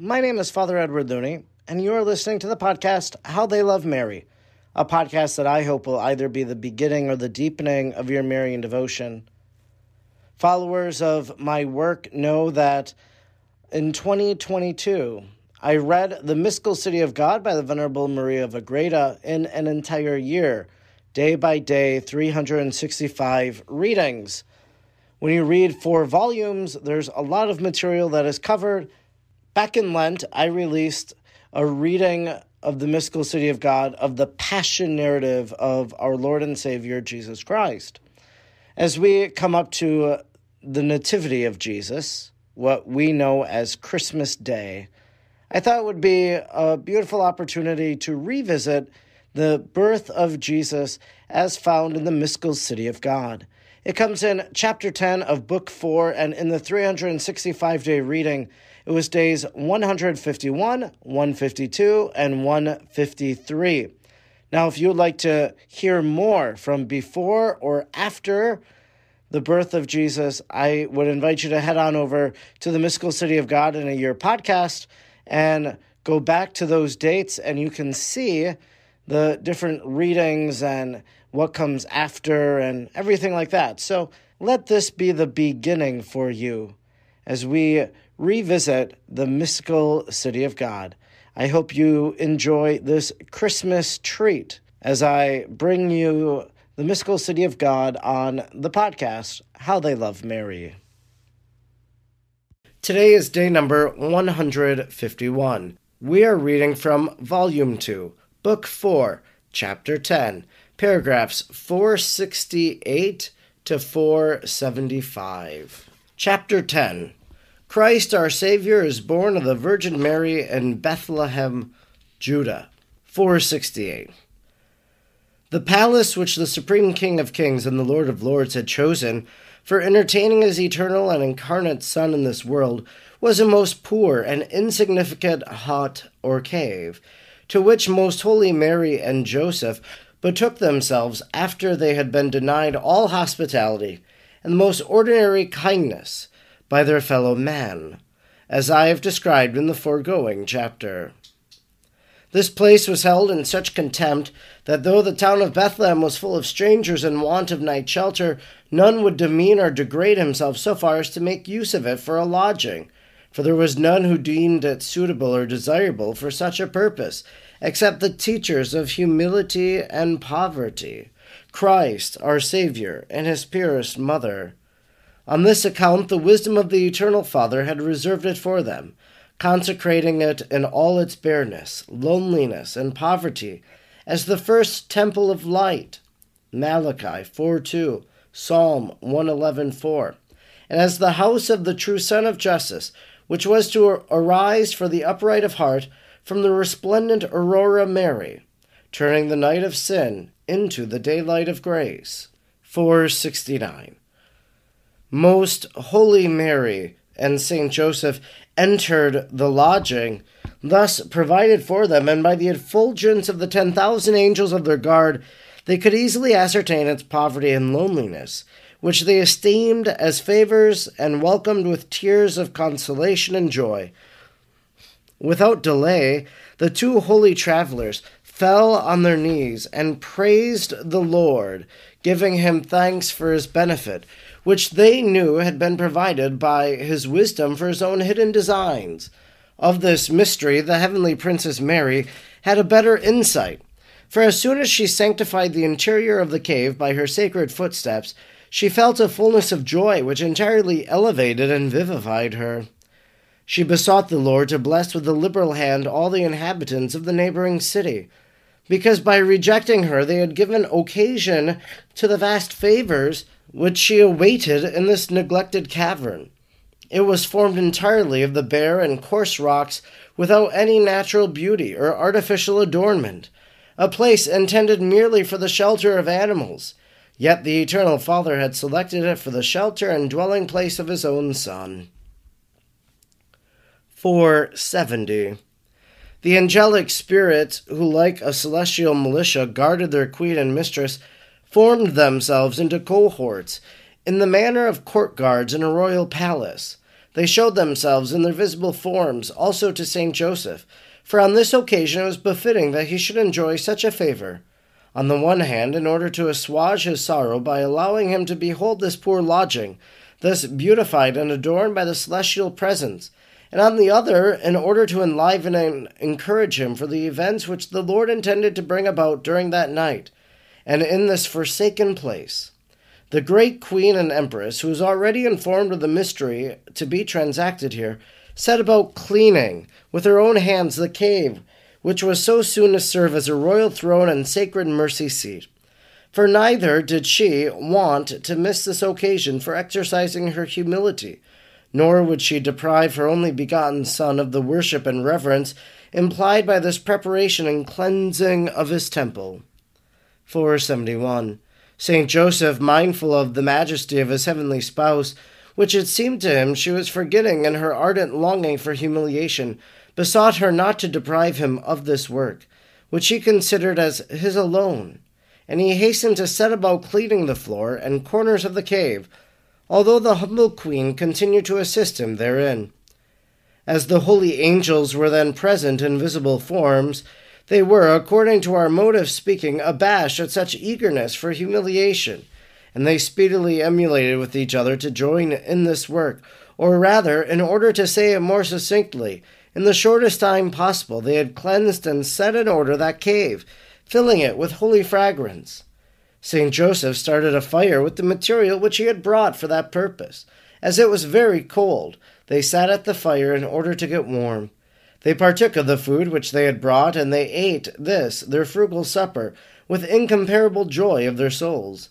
My name is Father Edward Looney, and you are listening to the podcast How They Love Mary, a podcast that I hope will either be the beginning or the deepening of your Marian devotion. Followers of my work know that in 2022, I read The Mystical City of God by the Venerable Maria of Agreda in an entire year, day by day, 365 readings. When you read four volumes, there's a lot of material that is covered. Back in Lent, I released a reading of the mystical city of God of the passion narrative of our Lord and Savior Jesus Christ. As we come up to the Nativity of Jesus, what we know as Christmas Day, I thought it would be a beautiful opportunity to revisit the birth of Jesus as found in the mystical city of God. It comes in chapter 10 of book 4, and in the 365 day reading, it was days 151, 152, and 153. Now, if you would like to hear more from before or after the birth of Jesus, I would invite you to head on over to the Mystical City of God in a Year podcast and go back to those dates, and you can see the different readings and what comes after and everything like that. So let this be the beginning for you as we revisit the mystical city of God. I hope you enjoy this Christmas treat as I bring you the mystical city of God on the podcast, How They Love Mary. Today is day number 151. We are reading from Volume 2, Book 4, Chapter 10, paragraphs 468 to 475. Chapter 10 Christ our Savior is born of the Virgin Mary in Bethlehem, Judah. 468. The palace which the Supreme King of Kings and the Lord of Lords had chosen for entertaining his eternal and incarnate Son in this world was a most poor and insignificant hut or cave, to which most holy Mary and Joseph betook themselves after they had been denied all hospitality and the most ordinary kindness by their fellow man, as I have described in the foregoing chapter. This place was held in such contempt that though the town of Bethlehem was full of strangers in want of night shelter, none would demean or degrade himself so far as to make use of it for a lodging, for there was none who deemed it suitable or desirable for such a purpose, except the teachers of humility and poverty, Christ, our Saviour, and his purest mother. On this account, the wisdom of the Eternal Father had reserved it for them, consecrating it in all its bareness, loneliness, and poverty, as the first temple of light. Malachi 4 2, Psalm 111 4. And as the house of the true Sun of Justice, which was to arise for the upright of heart from the resplendent aurora Mary, turning the night of sin into the daylight of grace. 469. Most Holy Mary and Saint Joseph entered the lodging, thus provided for them, and by the effulgence of the ten thousand angels of their guard, they could easily ascertain its poverty and loneliness, which they esteemed as favors and welcomed with tears of consolation and joy. Without delay, the two holy travelers fell on their knees and praised the Lord, giving him thanks for his benefit, which they knew had been provided by his wisdom for his own hidden designs. Of this mystery, the heavenly Princess Mary had a better insight, for as soon as she sanctified the interior of the cave by her sacred footsteps, she felt a fullness of joy which entirely elevated and vivified her. She besought the Lord to bless with a liberal hand all the inhabitants of the neighboring city, because by rejecting her they had given occasion to the vast favors which she awaited in this neglected cavern. It was formed entirely of the bare and coarse rocks without any natural beauty or artificial adornment, a place intended merely for the shelter of animals. Yet the Eternal Father had selected it for the shelter and dwelling place of his own Son. 470. The angelic spirits, who like a celestial militia guarded their queen and mistress, formed themselves into cohorts, in the manner of court guards in a royal palace. They showed themselves in their visible forms also to Saint Joseph, for on this occasion it was befitting that he should enjoy such a favor. On the one hand, in order to assuage his sorrow by allowing him to behold this poor lodging, thus beautified and adorned by the celestial presence, and on the other, in order to enliven and encourage him for the events which the Lord intended to bring about during that night, and in this forsaken place. The great queen and empress, who was already informed of the mystery to be transacted here, set about cleaning with her own hands the cave, which was so soon to serve as a royal throne and sacred mercy seat. For neither did she want to miss this occasion for exercising her humility, nor would she deprive her only begotten Son of the worship and reverence implied by this preparation and cleansing of his temple. 471. Saint Joseph, mindful of the majesty of his heavenly spouse, which it seemed to him she was forgetting in her ardent longing for humiliation, besought her not to deprive him of this work, which he considered as his alone, and he hastened to set about cleaning the floor and corners of the cave, although the humble queen continued to assist him therein. As the holy angels were then present in visible forms, they were, according to our mode of speaking, abashed at such eagerness for humiliation, and they speedily emulated with each other to join in this work, or rather, in order to say it more succinctly, in the shortest time possible they had cleansed and set in order that cave, filling it with holy fragrance. St. Joseph started a fire with the material which he had brought for that purpose. As it was very cold, they sat at the fire in order to get warm. They partook of the food which they had brought, and they ate this, their frugal supper, with incomparable joy of their souls.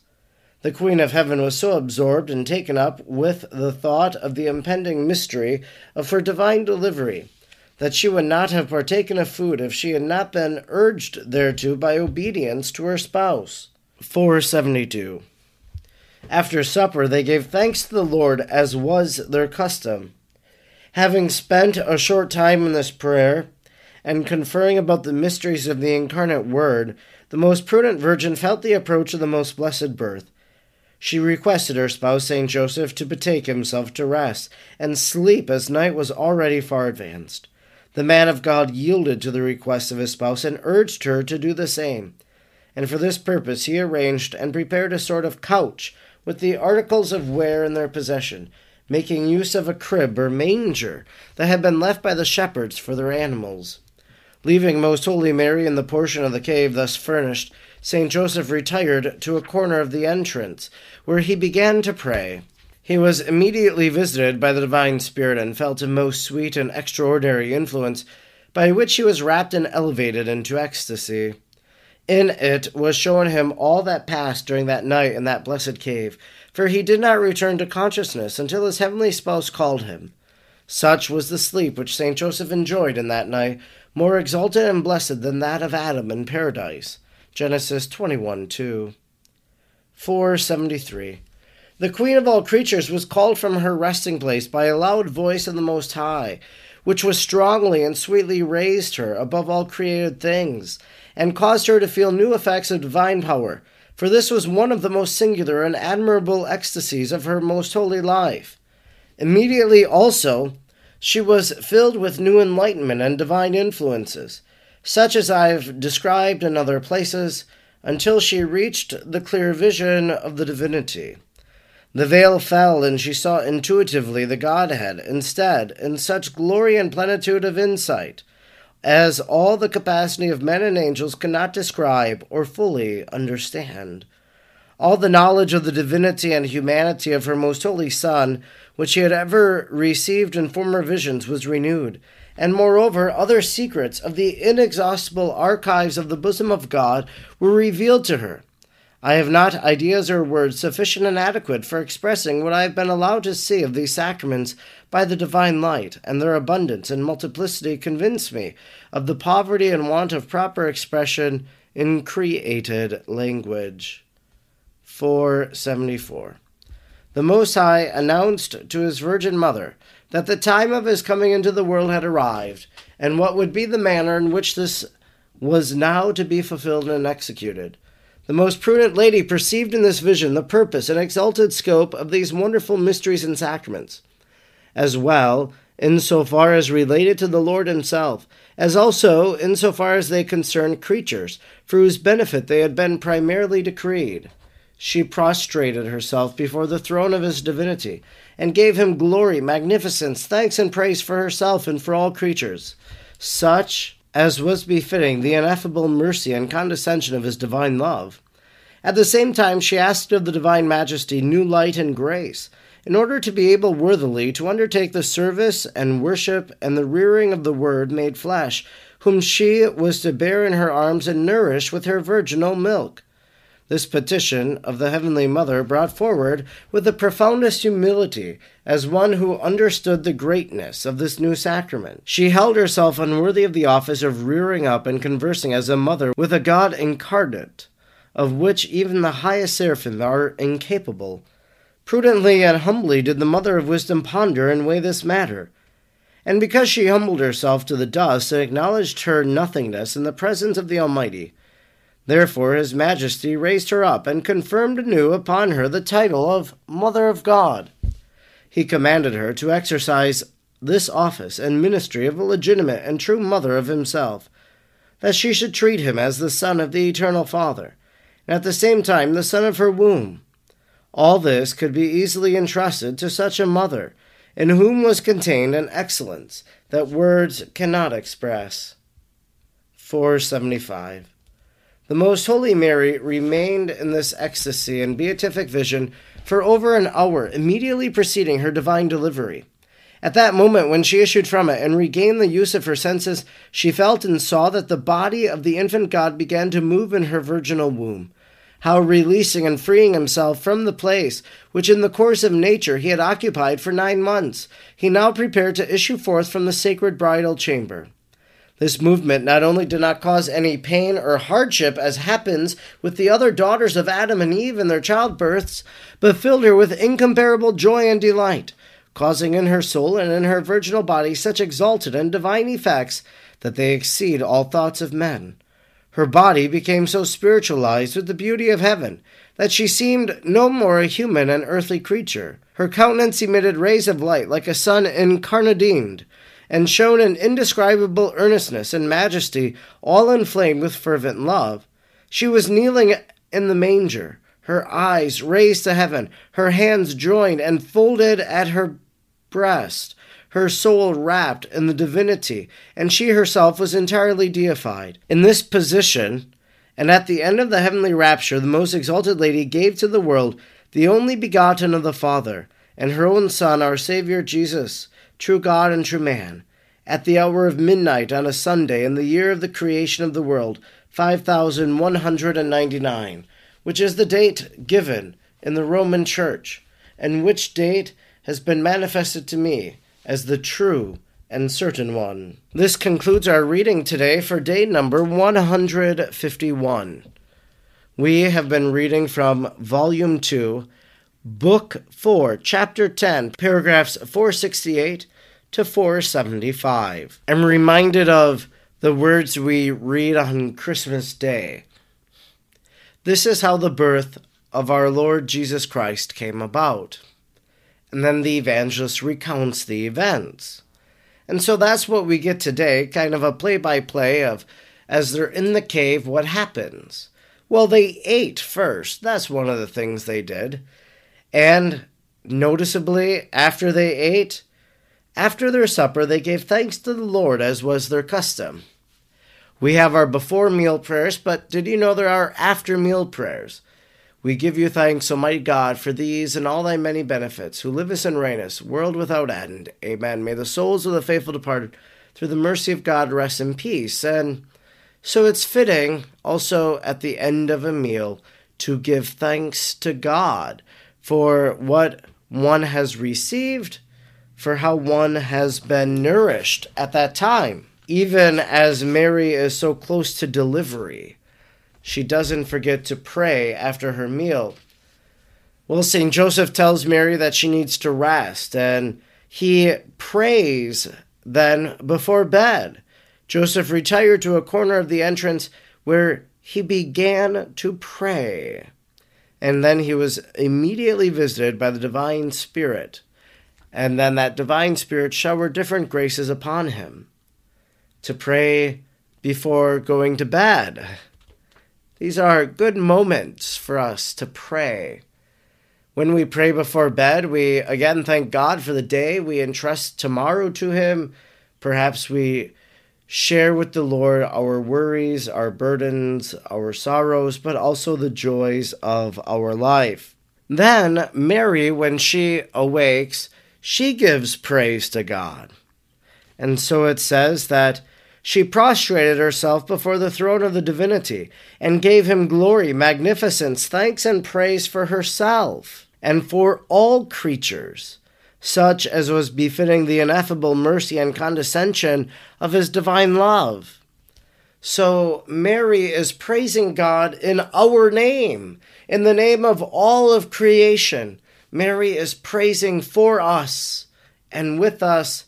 The Queen of Heaven was so absorbed and taken up with the thought of the impending mystery of her divine delivery that she would not have partaken of food if she had not been urged thereto by obedience to her spouse. 472. After supper, they gave thanks to the Lord as was their custom. Having spent a short time in this prayer, and conferring about the mysteries of the incarnate Word, the most prudent Virgin felt the approach of the most blessed birth. She requested her spouse, Saint Joseph, to betake himself to rest and sleep as night was already far advanced. The man of God yielded to the request of his spouse and urged her to do the same. And for this purpose he arranged and prepared a sort of couch with the articles of wear in their possession, making use of a crib or manger that had been left by the shepherds for their animals. Leaving Most Holy Mary in the portion of the cave thus furnished, St. Joseph retired to a corner of the entrance, where he began to pray. He was immediately visited by the Divine Spirit and felt a most sweet and extraordinary influence, by which he was wrapped and elevated into ecstasy. In it was shown him all that passed during that night in that blessed cave, for he did not return to consciousness until his heavenly spouse called him. Such was the sleep which Saint Joseph enjoyed in that night, more exalted and blessed than that of Adam in paradise. Genesis 21 2. 473. The Queen of all creatures was called from her resting place by a loud voice of the Most High, which was strongly and sweetly raised her above all created things, and caused her to feel new effects of divine power, for this was one of the most singular and admirable ecstasies of her most holy life. Immediately also, she was filled with new enlightenment and divine influences, such as I have described in other places, until she reached the clear vision of the divinity. The veil fell, and she saw intuitively the Godhead instead, in such glory and plenitude of insight, as all the capacity of men and angels cannot describe or fully understand. All the knowledge of the divinity and humanity of her most holy Son, which she had ever received in former visions, was renewed, and moreover, other secrets of the inexhaustible archives of the bosom of God were revealed to her I have not ideas or words sufficient and adequate for expressing what I have been allowed to see of these sacraments by the divine light, and their abundance and multiplicity convince me of the poverty and want of proper expression in created language. 474. The Most High announced to his Virgin Mother that the time of his coming into the world had arrived, and what would be the manner in which this was now to be fulfilled and executed. The most prudent lady perceived in this vision the purpose and exalted scope of these wonderful mysteries and sacraments. as well insofar as related to the Lord Himself, as also insofar as they concern creatures, for whose benefit they had been primarily decreed. She prostrated herself before the throne of His divinity, and gave Him glory, magnificence, thanks, and praise for herself and for all creatures, such as was befitting the ineffable mercy and condescension of His divine love. At the same time, she asked of the divine majesty new light and grace in order to be able worthily to undertake the service and worship and the rearing of the Word made flesh, whom she was to bear in her arms and nourish with her virginal milk. This petition of the Heavenly Mother brought forward with the profoundest humility as one who understood the greatness of this new sacrament. She held herself unworthy of the office of rearing up and conversing as a mother with a God incarnate, of which even the highest seraphim are incapable. Prudently and humbly did the Mother of Wisdom ponder and weigh this matter. And because she humbled herself to the dust and acknowledged her nothingness in the presence of the Almighty, therefore His Majesty raised her up and confirmed anew upon her the title of Mother of God. He commanded her to exercise this office and ministry of a legitimate and true mother of himself, that she should treat him as the son of the eternal Father, and at the same time the son of her womb all this could be easily entrusted to such a mother, in whom was contained an excellence that words cannot express. 475. The Most Holy Mary remained in this ecstasy and beatific vision for over an hour immediately preceding her divine delivery. At that moment, when she issued from it and regained the use of her senses, she felt and saw that the body of the infant God began to move in her virginal womb how releasing and freeing himself from the place which in the course of nature he had occupied for nine months, he now prepared to issue forth from the sacred bridal chamber. This movement not only did not cause any pain or hardship, as happens with the other daughters of Adam and Eve in their childbirths, but filled her with incomparable joy and delight, causing in her soul and in her virginal body such exalted and divine effects that they exceed all thoughts of men. Her body became so spiritualized with the beauty of heaven that she seemed no more a human and earthly creature. Her countenance emitted rays of light like a sun incarnadined, and shown an indescribable earnestness and majesty, all inflamed with fervent love. She was kneeling in the manger, her eyes raised to heaven, her hands joined and folded at her breast, her soul wrapped in the divinity, and she herself was entirely deified. In this position, and at the end of the heavenly rapture, the most exalted Lady gave to the world the only begotten of the Father, and her own Son, our Saviour Jesus, true God and true man, at the hour of midnight on a Sunday in the year of the creation of the world, 5199, which is the date given in the Roman Church, and which date has been manifested to me as the true and certain one. This concludes our reading today for day number 151. We have been reading from Volume 2, Book 4, Chapter 10, paragraphs 468 to 475. I'm reminded of the words we read on Christmas Day. This is how the birth of our Lord Jesus Christ came about. And then the evangelist recounts the events. And so that's what we get today kind of a play by play of as they're in the cave, what happens? Well, they ate first. That's one of the things they did. And noticeably, after they ate, after their supper, they gave thanks to the Lord as was their custom. We have our before meal prayers, but did you know there are after meal prayers? We give you thanks, Almighty God, for these and all thy many benefits, who livest and reignest, world without end. Amen. May the souls of the faithful departed, through the mercy of God, rest in peace. And so it's fitting, also at the end of a meal, to give thanks to God for what one has received, for how one has been nourished at that time, even as Mary is so close to delivery she doesn't forget to pray after her meal. Well, St. Joseph tells Mary that she needs to rest, and he prays then before bed. Joseph retired to a corner of the entrance where he began to pray. And then he was immediately visited by the divine spirit. And then that divine spirit showered different graces upon him. To pray before going to bed. These are good moments for us to pray. When we pray before bed, we again thank God for the day. We entrust tomorrow to Him. Perhaps we share with the Lord our worries, our burdens, our sorrows, but also the joys of our life. Then, Mary, when she awakes, she gives praise to God. And so it says that she prostrated herself before the throne of the divinity and gave him glory, magnificence, thanks, and praise for herself and for all creatures such as was befitting the ineffable mercy and condescension of his divine love. So Mary is praising God in our name, in the name of all of creation. Mary is praising for us and with us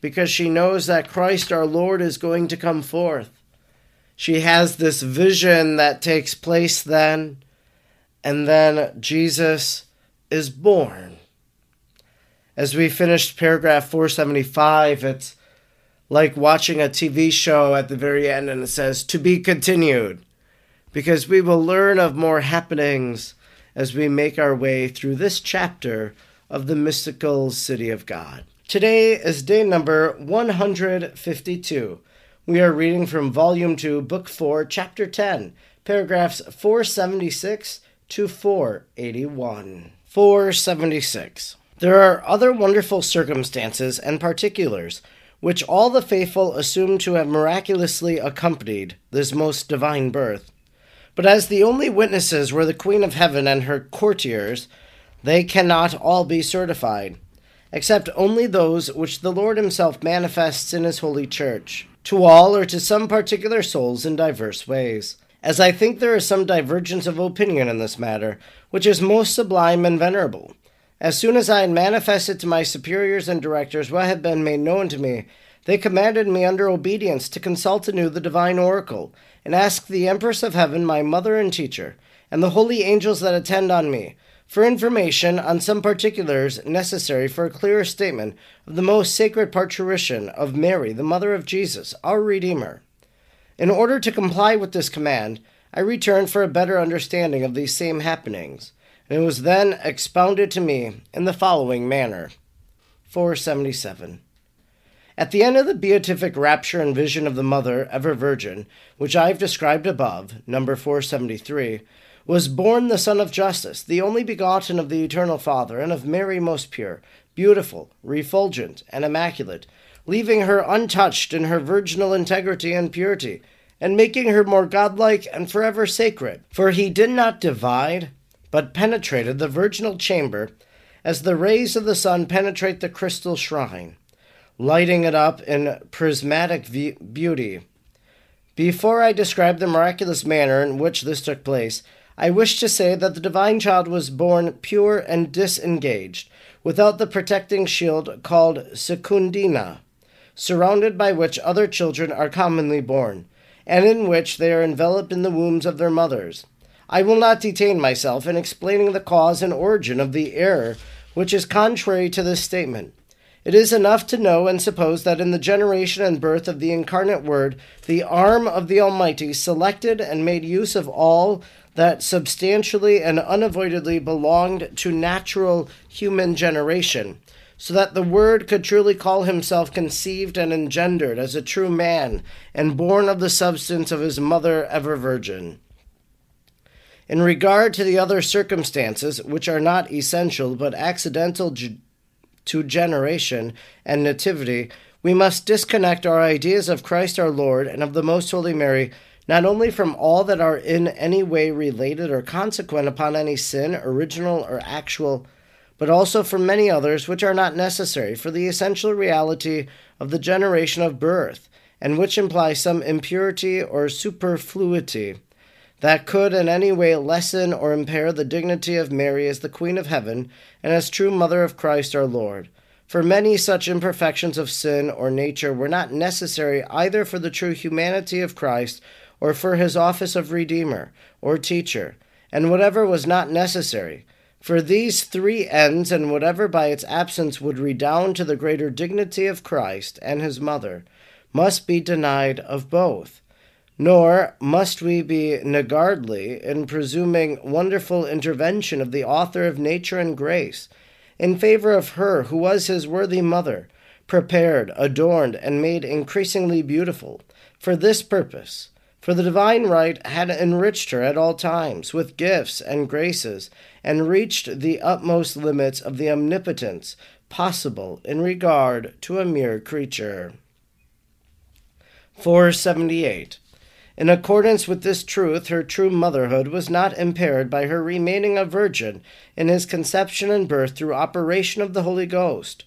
because she knows that Christ our Lord is going to come forth. She has this vision that takes place then, and then Jesus is born. As we finished paragraph 475, it's like watching a TV show at the very end and it says, to be continued, because we will learn of more happenings as we make our way through this chapter of the mystical city of God. Today is day number 152. We are reading from Volume 2, Book 4, Chapter 10, paragraphs 476 to 481. 476. There are other wonderful circumstances and particulars which all the faithful assume to have miraculously accompanied this most divine birth. But as the only witnesses were the Queen of Heaven and her courtiers, they cannot all be certified, except only those which the Lord Himself manifests in His holy church, to all or to some particular souls in diverse ways. As I think there is some divergence of opinion in this matter, which is most sublime and venerable as soon as I had manifested to my superiors and directors what had been made known to me, they commanded me under obedience to consult anew the divine oracle, and ask the Empress of Heaven, my mother and teacher, and the holy angels that attend on me, for information on some particulars necessary for a clearer statement of the most sacred parturition of Mary, the mother of Jesus, our Redeemer. In order to comply with this command, I returned for a better understanding of these same happenings it was then expounded to me in the following manner 477. At the end of the beatific rapture and vision of the Mother, ever Virgin, which I have described above, number 473, was born the Son of Justice, the only begotten of the Eternal Father, and of Mary most pure, beautiful, refulgent, and immaculate, leaving her untouched in her virginal integrity and purity, and making her more godlike and forever sacred. For he did not divide but penetrated the virginal chamber as the rays of the sun penetrate the crystal shrine, lighting it up in prismatic beauty. Before I describe the miraculous manner in which this took place, I wish to say that the divine child was born pure and disengaged, without the protecting shield called secundina, surrounded by which other children are commonly born, and in which they are enveloped in the wombs of their mothers. I will not detain myself in explaining the cause and origin of the error which is contrary to this statement. It is enough to know and suppose that in the generation and birth of the incarnate Word, the arm of the Almighty selected and made use of all that substantially and unavoidably belonged to natural human generation, so that the Word could truly call himself conceived and engendered as a true man, and born of the substance of his mother ever virgin. In regard to the other circumstances, which are not essential but accidental to generation and nativity, we must disconnect our ideas of Christ our Lord and of the Most Holy Mary not only from all that are in any way related or consequent upon any sin, original or actual, but also from many others which are not necessary for the essential reality of the generation of birth, and which imply some impurity or superfluity that could in any way lessen or impair the dignity of Mary as the Queen of Heaven and as true Mother of Christ our Lord. For many such imperfections of sin or nature were not necessary either for the true humanity of Christ or for his office of Redeemer or Teacher, and whatever was not necessary, For these three ends, and whatever by its absence would redound to the greater dignity of Christ and his mother, must be denied of both. Nor must we be niggardly in presuming wonderful intervention of the author of nature and grace in favor of her who was his worthy mother, prepared, adorned, and made increasingly beautiful for this purpose for the divine right had enriched her at all times with gifts and graces, and reached the utmost limits of the omnipotence possible in regard to a mere creature. 478. In accordance with this truth, her true motherhood was not impaired by her remaining a virgin in his conception and birth through operation of the Holy Ghost.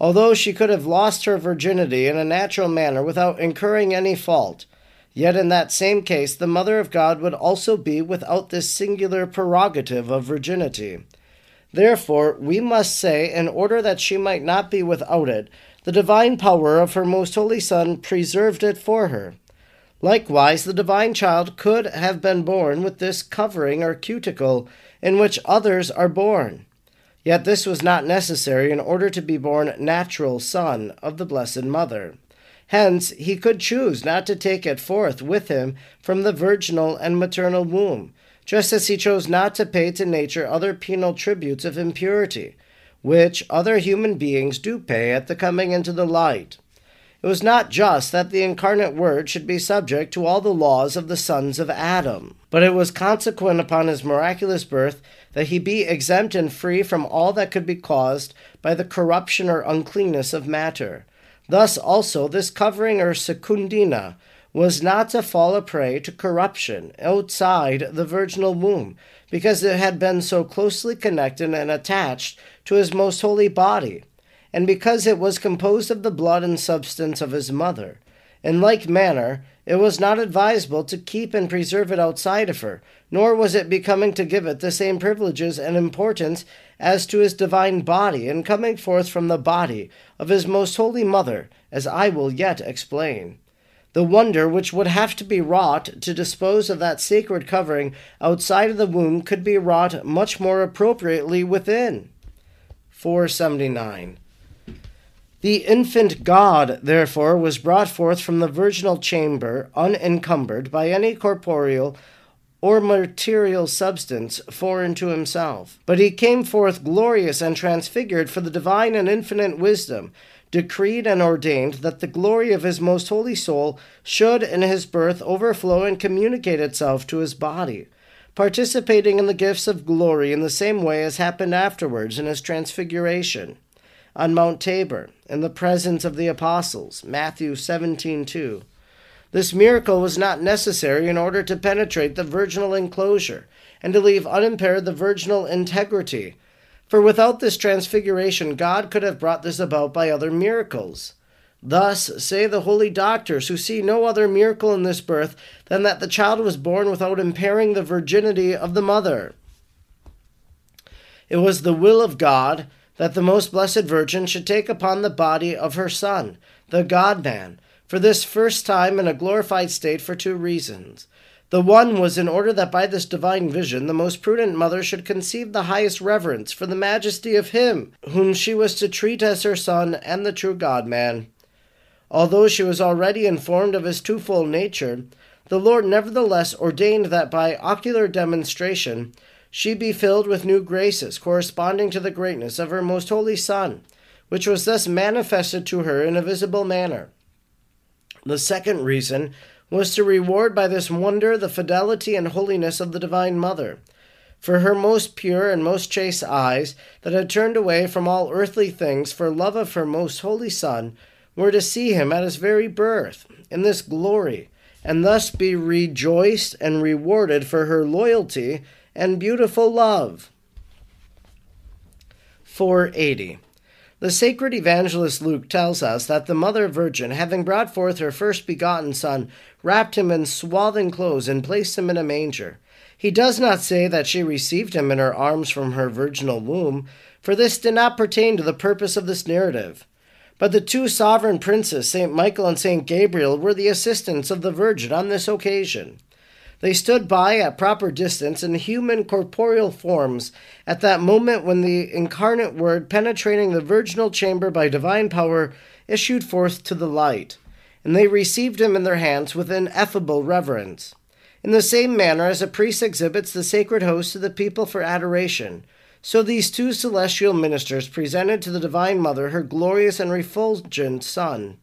Although she could have lost her virginity in a natural manner without incurring any fault, Yet in that same case, the Mother of God would also be without this singular prerogative of virginity. Therefore, we must say, in order that she might not be without it, the divine power of her most holy Son preserved it for her. Likewise, the divine child could have been born with this covering or cuticle in which others are born. Yet this was not necessary in order to be born natural son of the Blessed Mother. Hence, he could choose not to take it forth with him from the virginal and maternal womb, just as he chose not to pay to nature other penal tributes of impurity, which other human beings do pay at the coming into the light. It was not just that the incarnate Word should be subject to all the laws of the sons of Adam, but it was consequent upon his miraculous birth that he be exempt and free from all that could be caused by the corruption or uncleanness of matter. Thus also this covering or secundina was not to fall a prey to corruption outside the virginal womb, because it had been so closely connected and attached to his most holy body, and because it was composed of the blood and substance of his mother. In like manner, it was not advisable to keep and preserve it outside of her, nor was it becoming to give it the same privileges and importance as to his divine body and coming forth from the body of his most holy mother, as I will yet explain. The wonder which would have to be wrought to dispose of that sacred covering outside of the womb could be wrought much more appropriately within. 479. The infant God, therefore, was brought forth from the virginal chamber, unencumbered by any corporeal or material substance foreign to himself. But he came forth glorious and transfigured for the divine and infinite wisdom, decreed and ordained that the glory of his most holy soul should in his birth overflow and communicate itself to his body, participating in the gifts of glory in the same way as happened afterwards in his transfiguration. On Mount Tabor, in the presence of the apostles, Matthew 17:2. This miracle was not necessary in order to penetrate the virginal enclosure and to leave unimpaired the virginal integrity. For without this transfiguration, God could have brought this about by other miracles. Thus say the holy doctors, who see no other miracle in this birth than that the child was born without impairing the virginity of the mother. It was the will of God that the most blessed Virgin should take upon the body of her Son, the God man, for this first time in a glorified state for two reasons. The one was in order that by this divine vision the most prudent mother should conceive the highest reverence for the majesty of him whom she was to treat as her son and the true God man. Although she was already informed of his twofold nature, the Lord nevertheless ordained that by ocular demonstration she be filled with new graces corresponding to the greatness of her most holy Son, which was thus manifested to her in a visible manner. The second reason was to reward by this wonder the fidelity and holiness of the Divine Mother. For her most pure and most chaste eyes, that had turned away from all earthly things for love of her most holy Son, were to see him at his very birth, in this glory, and thus be rejoiced and rewarded for her loyalty and beautiful love. 480. The sacred evangelist Luke tells us that the Mother Virgin, having brought forth her first begotten Son, wrapped him in swathing clothes and placed him in a manger. He does not say that she received him in her arms from her virginal womb, for this did not pertain to the purpose of this narrative. But the two sovereign princes, St. Michael and St. Gabriel, were the assistants of the Virgin on this occasion. They stood by at proper distance in human corporeal forms at that moment when the incarnate Word, penetrating the virginal chamber by divine power, issued forth to the light, and they received him in their hands with ineffable reverence. In the same manner as a priest exhibits the sacred host to the people for adoration, so these two celestial ministers presented to the Divine Mother her glorious and refulgent Son.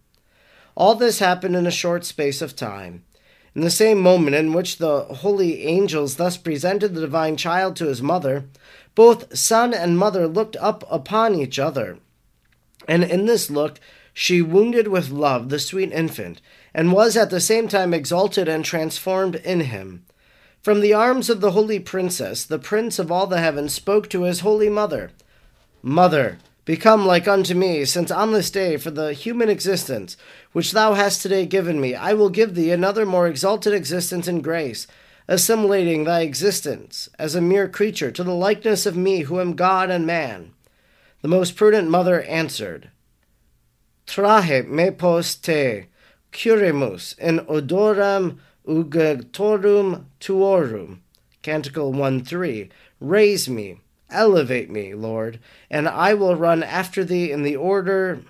All this happened in a short space of time. In the same moment in which the holy angels thus presented the divine child to his mother, both son and mother looked up upon each other. And in this look, she wounded with love the sweet infant, and was at the same time exalted and transformed in him. From the arms of the holy princess, the prince of all the heavens spoke to his holy mother Mother, become like unto me, since on this day, for the human existence which thou hast today given me, I will give thee another more exalted existence in grace, assimilating thy existence as a mere creature to the likeness of me, who am God and man. The most prudent mother answered, Trahe me post te, curremus in odorem unguentorum tuorum. Canticle 1 3. Raise me, elevate me, Lord, and I will run after thee in the order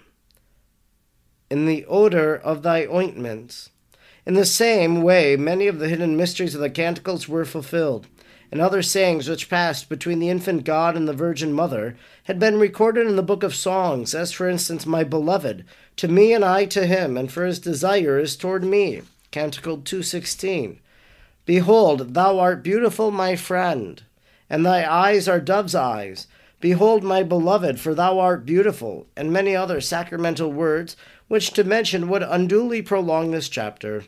in the odor of thy ointments. In the same way, many of the hidden mysteries of the canticles were fulfilled, and other sayings which passed between the infant God and the Virgin Mother had been recorded in the book of songs, as for instance, My beloved, to me and I to him, and for his desire is toward me. Canticle 216. Behold, thou art beautiful, my friend, and thy eyes are dove's eyes. Behold, my beloved, for thou art beautiful, and many other sacramental words which to mention would unduly prolong this chapter.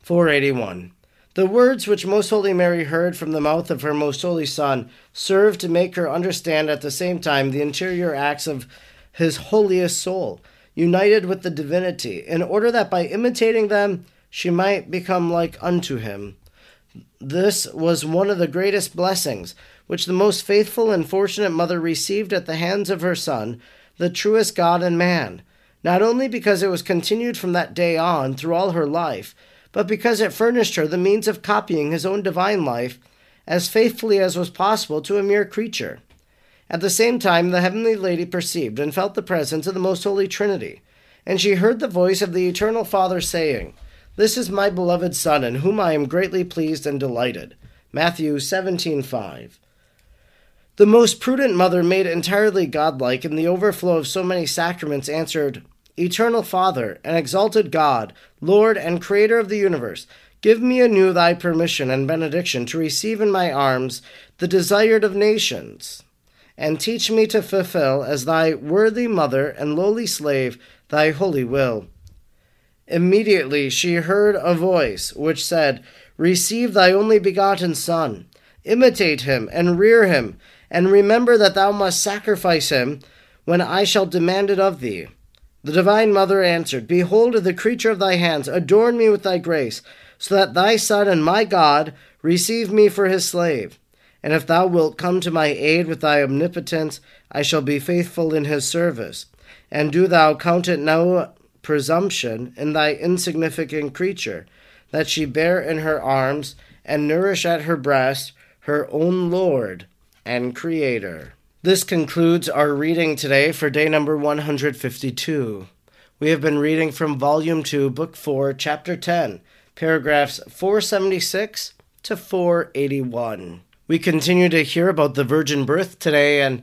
481. The words which Most Holy Mary heard from the mouth of her Most Holy Son served to make her understand at the same time the interior acts of his holiest soul, united with the divinity, in order that by imitating them she might become like unto him. This was one of the greatest blessings which the most faithful and fortunate mother received at the hands of her Son, the truest God and man, not only because it was continued from that day on through all her life, but because it furnished her the means of copying his own divine life as faithfully as was possible to a mere creature. At the same time, the heavenly lady perceived and felt the presence of the most holy Trinity, and she heard the voice of the eternal Father saying, This is my beloved Son, in whom I am greatly pleased and delighted. Matthew 17:5. The most prudent mother, made entirely godlike in the overflow of so many sacraments, answered, Eternal Father, and exalted God, Lord and Creator of the universe, give me anew thy permission and benediction to receive in my arms the desired of nations, and teach me to fulfill, as thy worthy mother and lowly slave, thy holy will. Immediately she heard a voice which said, Receive thy only begotten Son, imitate him, and rear him and remember that thou must sacrifice him when I shall demand it of thee. The divine mother answered, Behold the creature of thy hands, adorn me with thy grace, so that thy Son and my God receive me for his slave. And if thou wilt come to my aid with thy omnipotence, I shall be faithful in his service. And do thou count it no presumption in thy insignificant creature, that she bear in her arms and nourish at her breast her own Lord and Creator. This concludes our reading today for day number 152. We have been reading from Volume 2, Book 4, Chapter 10, paragraphs 476 to 481. We continue to hear about the virgin birth today, and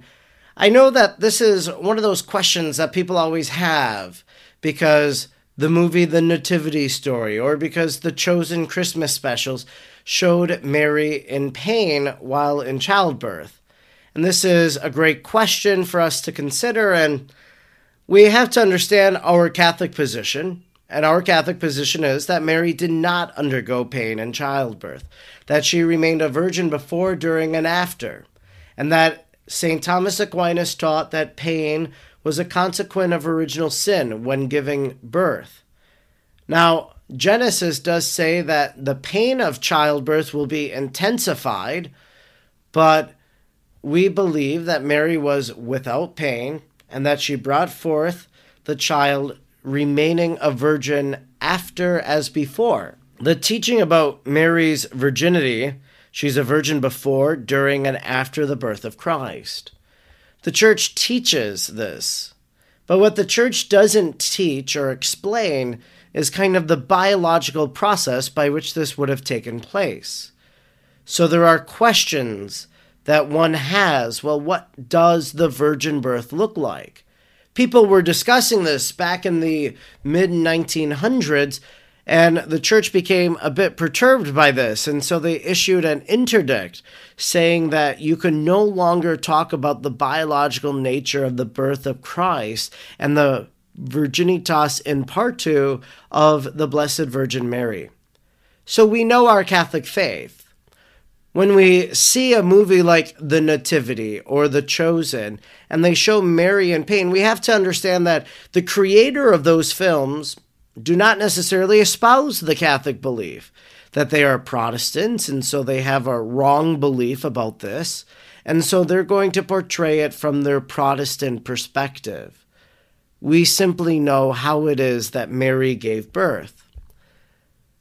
I know that this is one of those questions that people always have because the movie The Nativity Story or because the Chosen Christmas specials showed Mary in pain while in childbirth. And this is a great question for us to consider, and we have to understand our Catholic position. And our Catholic position is that Mary did not undergo pain in childbirth, that she remained a virgin before, during, and after, and that St. Thomas Aquinas taught that pain was a consequence of original sin when giving birth. Now, Genesis does say that the pain of childbirth will be intensified, but we believe that Mary was without pain and that she brought forth the child remaining a virgin after as before. The teaching about Mary's virginity, she's a virgin before, during, and after the birth of Christ. The church teaches this. But what the church doesn't teach or explain is kind of the biological process by which this would have taken place. So there are questions that one has. Well, what does the virgin birth look like? People were discussing this back in the mid 1900s, and the church became a bit perturbed by this. And so they issued an interdict saying that you can no longer talk about the biological nature of the birth of Christ and the virginitas in partu of the Blessed Virgin Mary. So we know our Catholic faith. When we see a movie like The Nativity or The Chosen and they show Mary in pain, we have to understand that the creator of those films do not necessarily espouse the Catholic belief, that they are Protestants, and so they have a wrong belief about this, and so they're going to portray it from their Protestant perspective. We simply know how it is that Mary gave birth.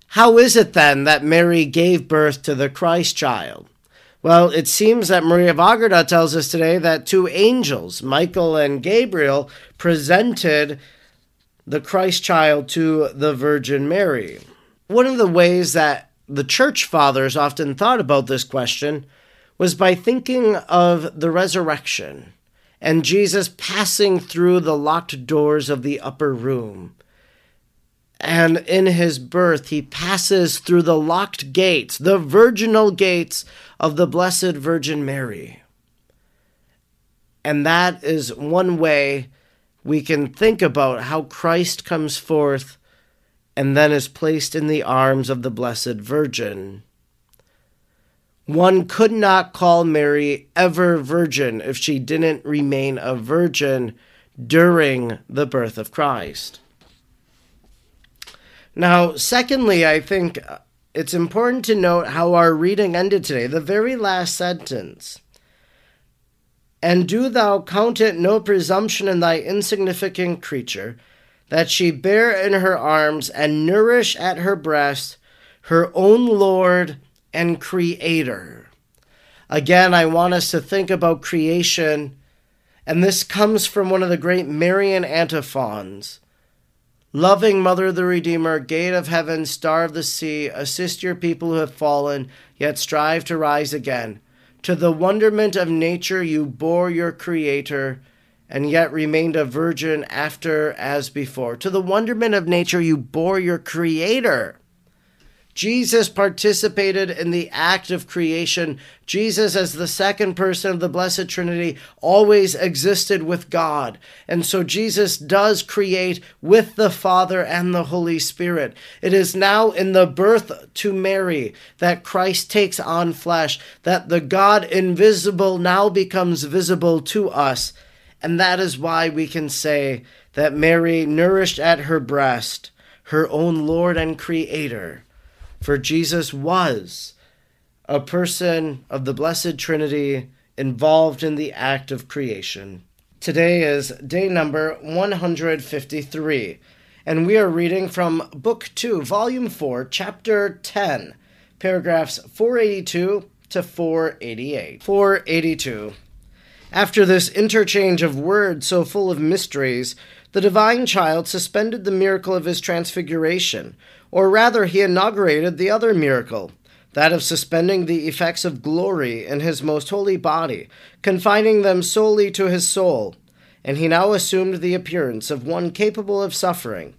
How is it then that Mary gave birth to the Christ child? Well, it seems that Maria of Agreda tells us today that two angels, Michael and Gabriel, presented the Christ child to the Virgin Mary. One of the ways that the church fathers often thought about this question was by thinking of the resurrection and Jesus passing through the locked doors of the upper room. And in his birth, he passes through the locked gates, the virginal gates of the Blessed Virgin Mary. And that is one way we can think about how Christ comes forth and then is placed in the arms of the Blessed Virgin. One could not call Mary ever virgin if she didn't remain a virgin during the birth of Christ. Now, secondly, I think it's important to note how our reading ended today. The very last sentence and do thou count it no presumption in thy insignificant creature, that she bear in her arms and nourish at her breast her own Lord and Creator. Again, I want us to think about creation, and this comes from one of the great Marian antiphons. Loving Mother of the Redeemer, Gate of Heaven, Star of the Sea, assist your people who have fallen, yet strive to rise again. To the wonderment of nature you bore your Creator, and yet remained a virgin after as before. To the wonderment of nature you bore your Creator. Jesus participated in the act of creation. Jesus, as the second person of the Blessed Trinity, always existed with God. And so Jesus does create with the Father and the Holy Spirit. It is now in the birth to Mary that Christ takes on flesh, that the God invisible now becomes visible to us. And that is why we can say that Mary nourished at her breast her own Lord and Creator for Jesus was a person of the Blessed Trinity involved in the act of creation. Today is day number 153, and we are reading from Book 2, Volume 4, Chapter 10, paragraphs 482 to 488. 482. After this interchange of words so full of mysteries, the divine child suspended the miracle of his transfiguration or rather, he inaugurated the other miracle, that of suspending the effects of glory in his most holy body, confining them solely to his soul, and he now assumed the appearance of one capable of suffering.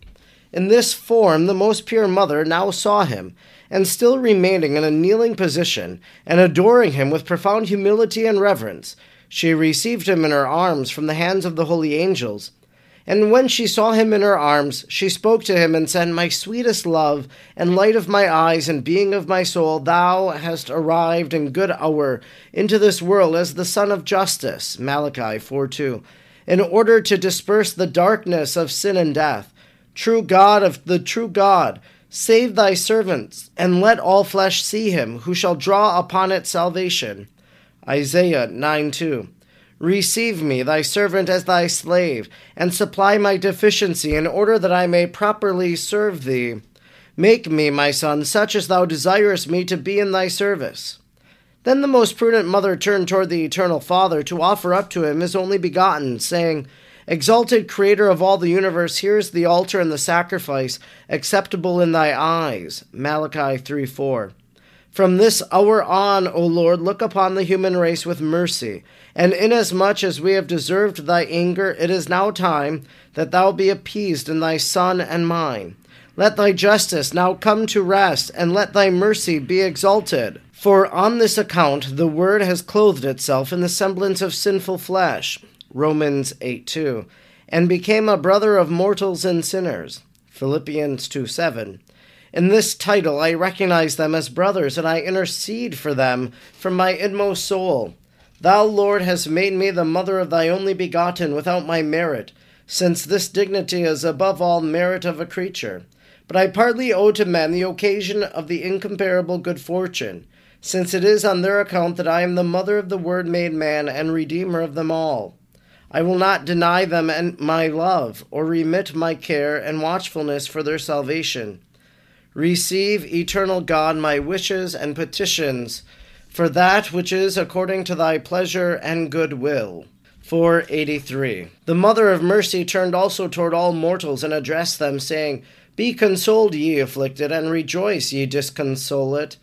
In this form, the most pure mother now saw him, and still remaining in a kneeling position, and adoring him with profound humility and reverence, she received him in her arms from the hands of the holy angels and when she saw him in her arms, she spoke to him and said, My sweetest love, and light of my eyes, and being of my soul, thou hast arrived in good hour into this world as the Sun of Justice. Malachi 4 2. In order to disperse the darkness of sin and death. True God of the true God, save thy servants, and let all flesh see him, who shall draw upon it salvation. Isaiah 9 2. Receive me, thy servant, as thy slave, and supply my deficiency in order that I may properly serve thee. Make me, my son, such as thou desirest me to be in thy service. Then the most prudent mother turned toward the eternal Father to offer up to him his only begotten, saying, Exalted Creator of all the universe, here is the altar and the sacrifice acceptable in thy eyes. Malachi 3 4. From this hour on, O Lord, look upon the human race with mercy, and inasmuch as we have deserved thy anger, it is now time that thou be appeased in thy Son and mine. Let thy justice now come to rest, and let thy mercy be exalted. For on this account the Word has clothed itself in the semblance of sinful flesh. Romans 8 2. And became a brother of mortals and sinners. Philippians 2 7. In this title, I recognize them as brothers, and I intercede for them from my inmost soul. Thou, Lord, hast made me the mother of thy only begotten without my merit, since this dignity is above all merit of a creature. But I partly owe to men the occasion of the incomparable good fortune, since it is on their account that I am the mother of the Word made man and Redeemer of them all. I will not deny them my love, or remit my care and watchfulness for their salvation. Receive, eternal God, my wishes and petitions for that which is according to thy pleasure and good will. 483. The Mother of Mercy turned also toward all mortals and addressed them, saying, Be consoled, ye afflicted, and rejoice, ye disconsolate.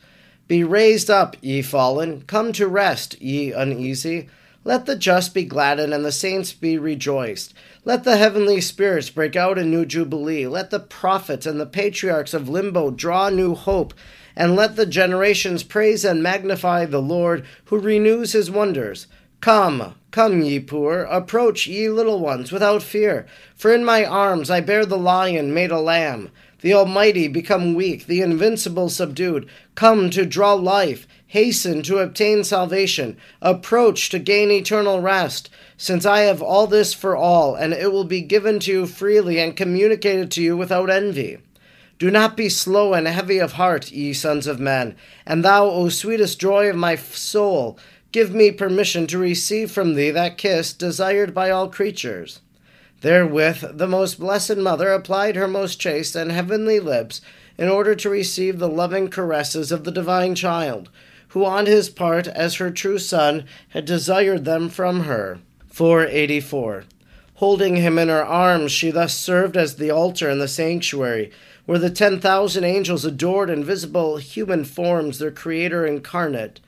Be raised up, ye fallen. Come to rest, ye uneasy. Let the just be gladdened and the saints be rejoiced. Let the heavenly spirits break out a new jubilee. Let the prophets and the patriarchs of limbo draw new hope. And let the generations praise and magnify the Lord, who renews his wonders. Come, come, ye poor, approach, ye little ones, without fear. For in my arms I bear the lion made a lamb. The Almighty become weak, the invincible subdued. Come to draw life, hasten to obtain salvation, approach to gain eternal rest since I have all this for all, and it will be given to you freely and communicated to you without envy. Do not be slow and heavy of heart, ye sons of men, and thou, O sweetest joy of my soul, give me permission to receive from thee that kiss desired by all creatures. Therewith the most blessed Mother applied her most chaste and heavenly lips in order to receive the loving caresses of the divine child, who on his part, as her true son, had desired them from her. 484. Holding him in her arms, she thus served as the altar in the sanctuary, where the ten thousand angels adored in visible human forms their Creator incarnate.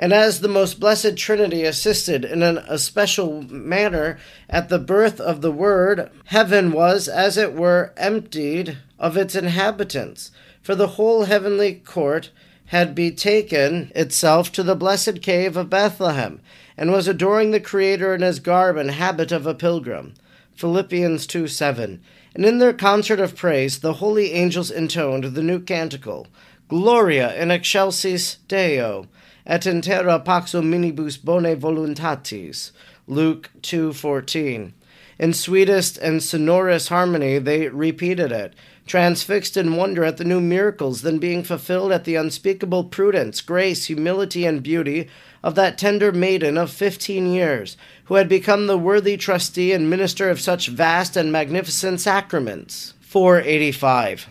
And as the most blessed Trinity assisted in an especial manner at the birth of the Word, heaven was, as it were, emptied of its inhabitants, for the whole heavenly court had betaken itself to the blessed cave of Bethlehem, and was adoring the Creator in his garb and habit of a pilgrim. Philippians 2 7. And in their concert of praise, the holy angels intoned the new canticle Gloria in excelsis Deo, et in terra pax hominibus bonae voluntatis. Luke 2:14. In sweetest and sonorous harmony they repeated it, transfixed in wonder at the new miracles then being fulfilled at the unspeakable prudence, grace, humility, and beauty of that tender maiden of fifteen years, who had become the worthy trustee and minister of such vast and magnificent sacraments. 485.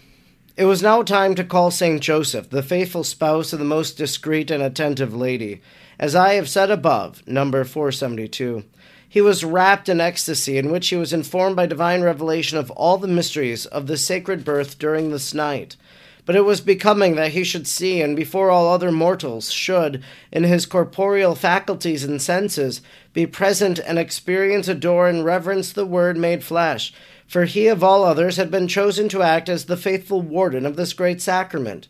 It was now time to call Saint Joseph, the faithful spouse of the most discreet and attentive lady. As I have said above, number 472, he was wrapped in ecstasy, in which he was informed by divine revelation of all the mysteries of the sacred birth during this night. But it was becoming that he should see, and before all other mortals should, in his corporeal faculties and senses, be present and experience, adore, and reverence the Word made flesh, for he of all others had been chosen to act as the faithful warden of this great sacrament.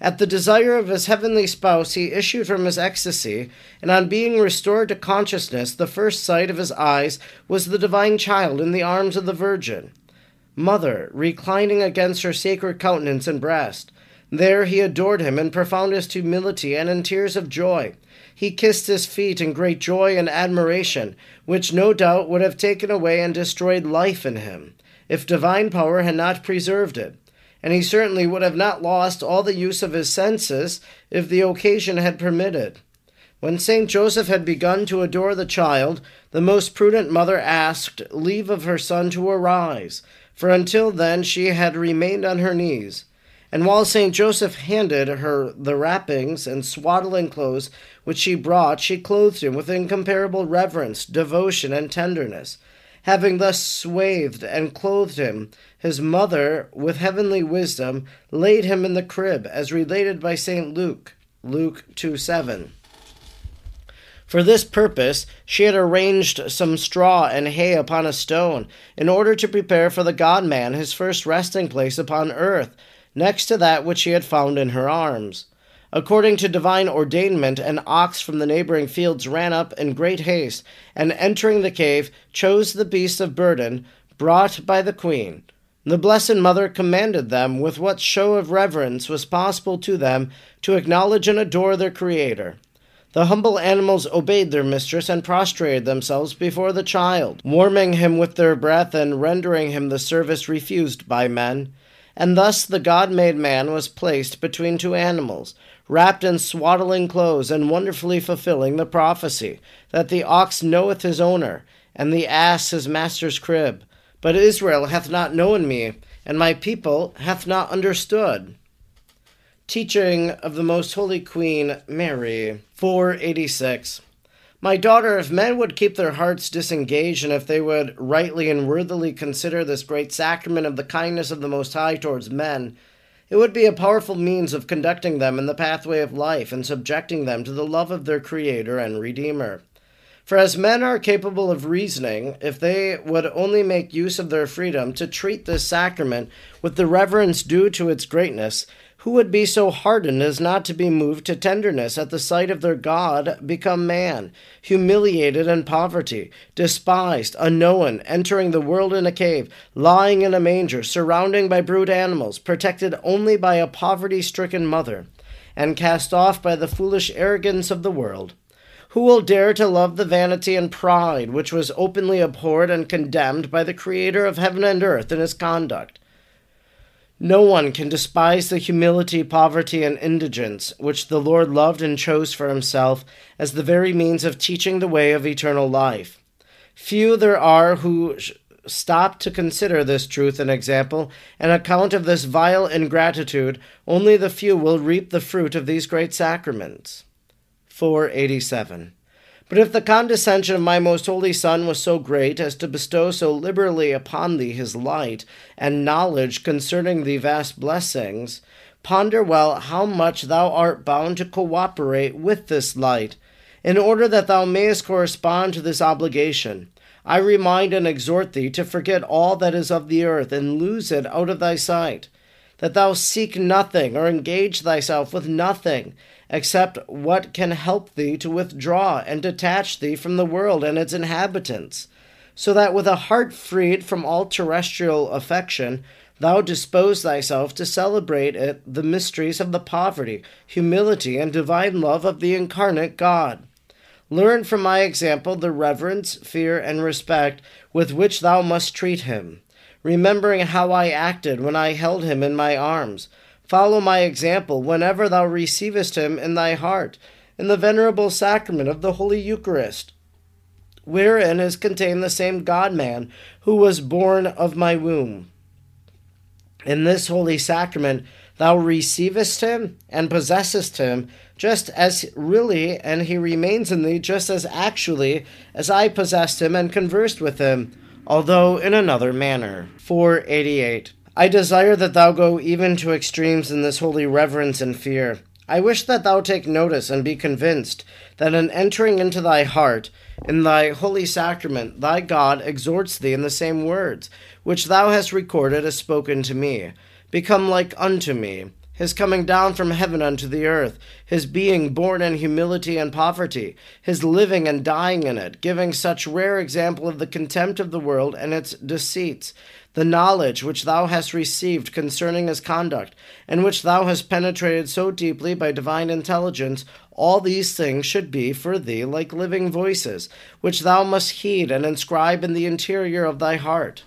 At the desire of his heavenly spouse, he issued from his ecstasy, and on being restored to consciousness, the first sight of his eyes was the divine child in the arms of the Virgin mother, reclining against her sacred countenance and breast. There he adored him in profoundest humility and in tears of joy. He kissed his feet in great joy and admiration, which no doubt would have taken away and destroyed life in him, if divine power had not preserved it. And he certainly would have not lost all the use of his senses if the occasion had permitted. When Saint Joseph had begun to adore the child, the most prudent mother asked leave of her son to arise for until then she had remained on her knees. And while Saint Joseph handed her the wrappings and swaddling clothes which she brought, she clothed him with incomparable reverence, devotion, and tenderness. Having thus swathed and clothed him, his mother, with heavenly wisdom, laid him in the crib, as related by St. Luke, Luke 2 7. For this purpose, she had arranged some straw and hay upon a stone, in order to prepare for the God man his first resting place upon earth next to that which she had found in her arms. According to divine ordainment, an ox from the neighboring fields ran up in great haste, and entering the cave, chose the beast of burden brought by the queen. The Blessed Mother commanded them, with what show of reverence was possible to them, to acknowledge and adore their Creator. The humble animals obeyed their mistress and prostrated themselves before the child, warming him with their breath and rendering him the service refused by men. And thus the God made man was placed between two animals, wrapped in swaddling clothes, and wonderfully fulfilling the prophecy that the ox knoweth his owner, and the ass his master's crib. But Israel hath not known me, and my people hath not understood. Teaching of the Most Holy Queen Mary, 486. My daughter, if men would keep their hearts disengaged, and if they would rightly and worthily consider this great sacrament of the kindness of the Most High towards men, it would be a powerful means of conducting them in the pathway of life and subjecting them to the love of their Creator and Redeemer. For as men are capable of reasoning, if they would only make use of their freedom to treat this sacrament with the reverence due to its greatness, who would be so hardened as not to be moved to tenderness at the sight of their God become man, humiliated in poverty, despised, unknown, entering the world in a cave, lying in a manger, surrounded by brute animals, protected only by a poverty stricken mother, and cast off by the foolish arrogance of the world? Who will dare to love the vanity and pride which was openly abhorred and condemned by the Creator of heaven and earth in his conduct? No one can despise the humility, poverty, and indigence which the Lord loved and chose for himself as the very means of teaching the way of eternal life. Few there are who stop to consider this truth and example, and account of this vile ingratitude, only the few will reap the fruit of these great sacraments. 487. But if the condescension of my most holy Son was so great as to bestow so liberally upon thee his light and knowledge concerning the vast blessings, ponder well how much thou art bound to cooperate with this light, in order that thou mayest correspond to this obligation. I remind and exhort thee to forget all that is of the earth and lose it out of thy sight, that thou seek nothing or engage thyself with nothing except what can help thee to withdraw and detach thee from the world and its inhabitants, so that with a heart freed from all terrestrial affection, thou dispose thyself to celebrate it the mysteries of the poverty, humility, and divine love of the incarnate God. Learn from my example the reverence, fear, and respect with which thou must treat him, remembering how I acted when I held him in my arms Follow my example whenever thou receivest him in thy heart, in the venerable sacrament of the Holy Eucharist, wherein is contained the same God man who was born of my womb. In this holy sacrament, thou receivest him and possessest him just as really, and he remains in thee just as actually as I possessed him and conversed with him, although in another manner. 488. I desire that thou go even to extremes in this holy reverence and fear. I wish that thou take notice and be convinced that in entering into thy heart, in thy holy sacrament, thy God exhorts thee in the same words, which thou hast recorded as spoken to me. Become like unto me, his coming down from heaven unto the earth, his being born in humility and poverty, his living and dying in it, giving such rare example of the contempt of the world and its deceits, the knowledge which thou hast received concerning his conduct, and which thou hast penetrated so deeply by divine intelligence, all these things should be for thee like living voices, which thou must heed and inscribe in the interior of thy heart.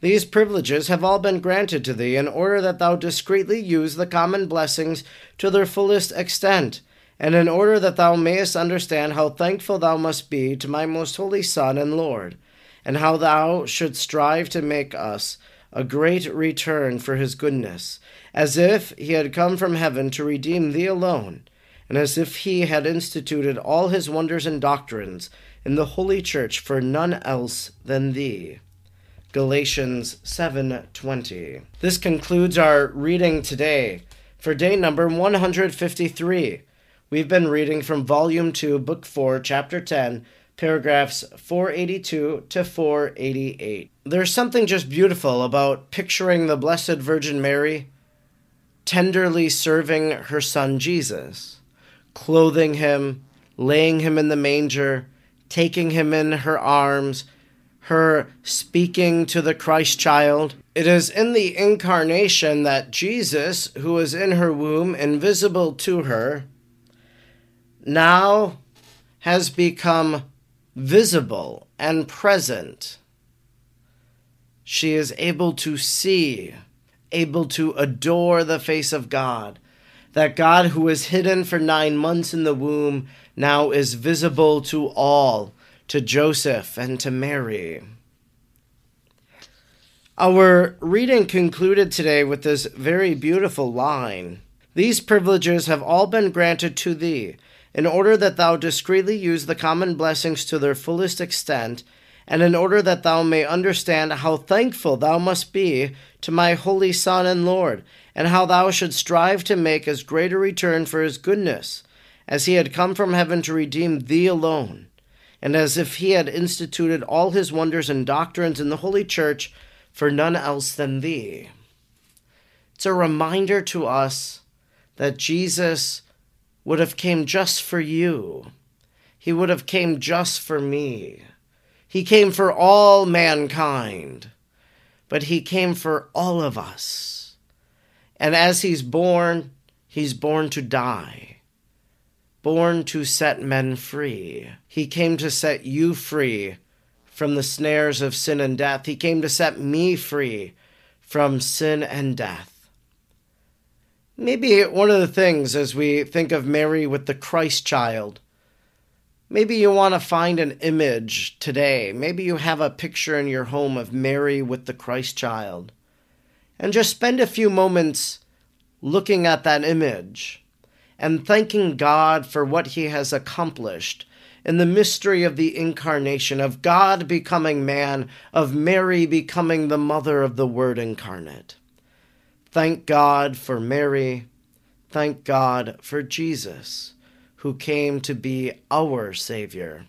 These privileges have all been granted to thee in order that thou discreetly use the common blessings to their fullest extent, and in order that thou mayest understand how thankful thou must be to my most holy Son and Lord and how thou shouldst strive to make us a great return for his goodness, as if he had come from heaven to redeem thee alone, and as if he had instituted all his wonders and doctrines in the holy church for none else than thee. Galatians 7:20. This concludes our reading today for day number 153. We've been reading from volume 2, book 4, chapter 10, paragraphs 482 to 488. There's something just beautiful about picturing the Blessed Virgin Mary tenderly serving her son Jesus, clothing him, laying him in the manger, taking him in her arms, her speaking to the Christ child. It is in the incarnation that Jesus, who is in her womb, invisible to her, now has become visible and present. She is able to see, able to adore the face of God. That God, who was hidden for nine months in the womb, now is visible to all, to Joseph and to Mary. Our reading concluded today with this very beautiful line These privileges have all been granted to thee in order that thou discreetly use the common blessings to their fullest extent, and in order that thou may understand how thankful thou must be to my holy Son and Lord, and how thou should strive to make as great a return for his goodness, as he had come from heaven to redeem thee alone, and as if he had instituted all his wonders and doctrines in the holy church for none else than thee. It's a reminder to us that Jesus would have came just for you. He would have came just for me. He came for all mankind, but he came for all of us. And as he's born, he's born to die, born to set men free. He came to set you free from the snares of sin and death. He came to set me free from sin and death. Maybe one of the things as we think of Mary with the Christ child, maybe you want to find an image today. Maybe you have a picture in your home of Mary with the Christ child. And just spend a few moments looking at that image and thanking God for what he has accomplished in the mystery of the incarnation, of God becoming man, of Mary becoming the mother of the Word incarnate. Thank God for Mary. Thank God for Jesus, who came to be our Savior.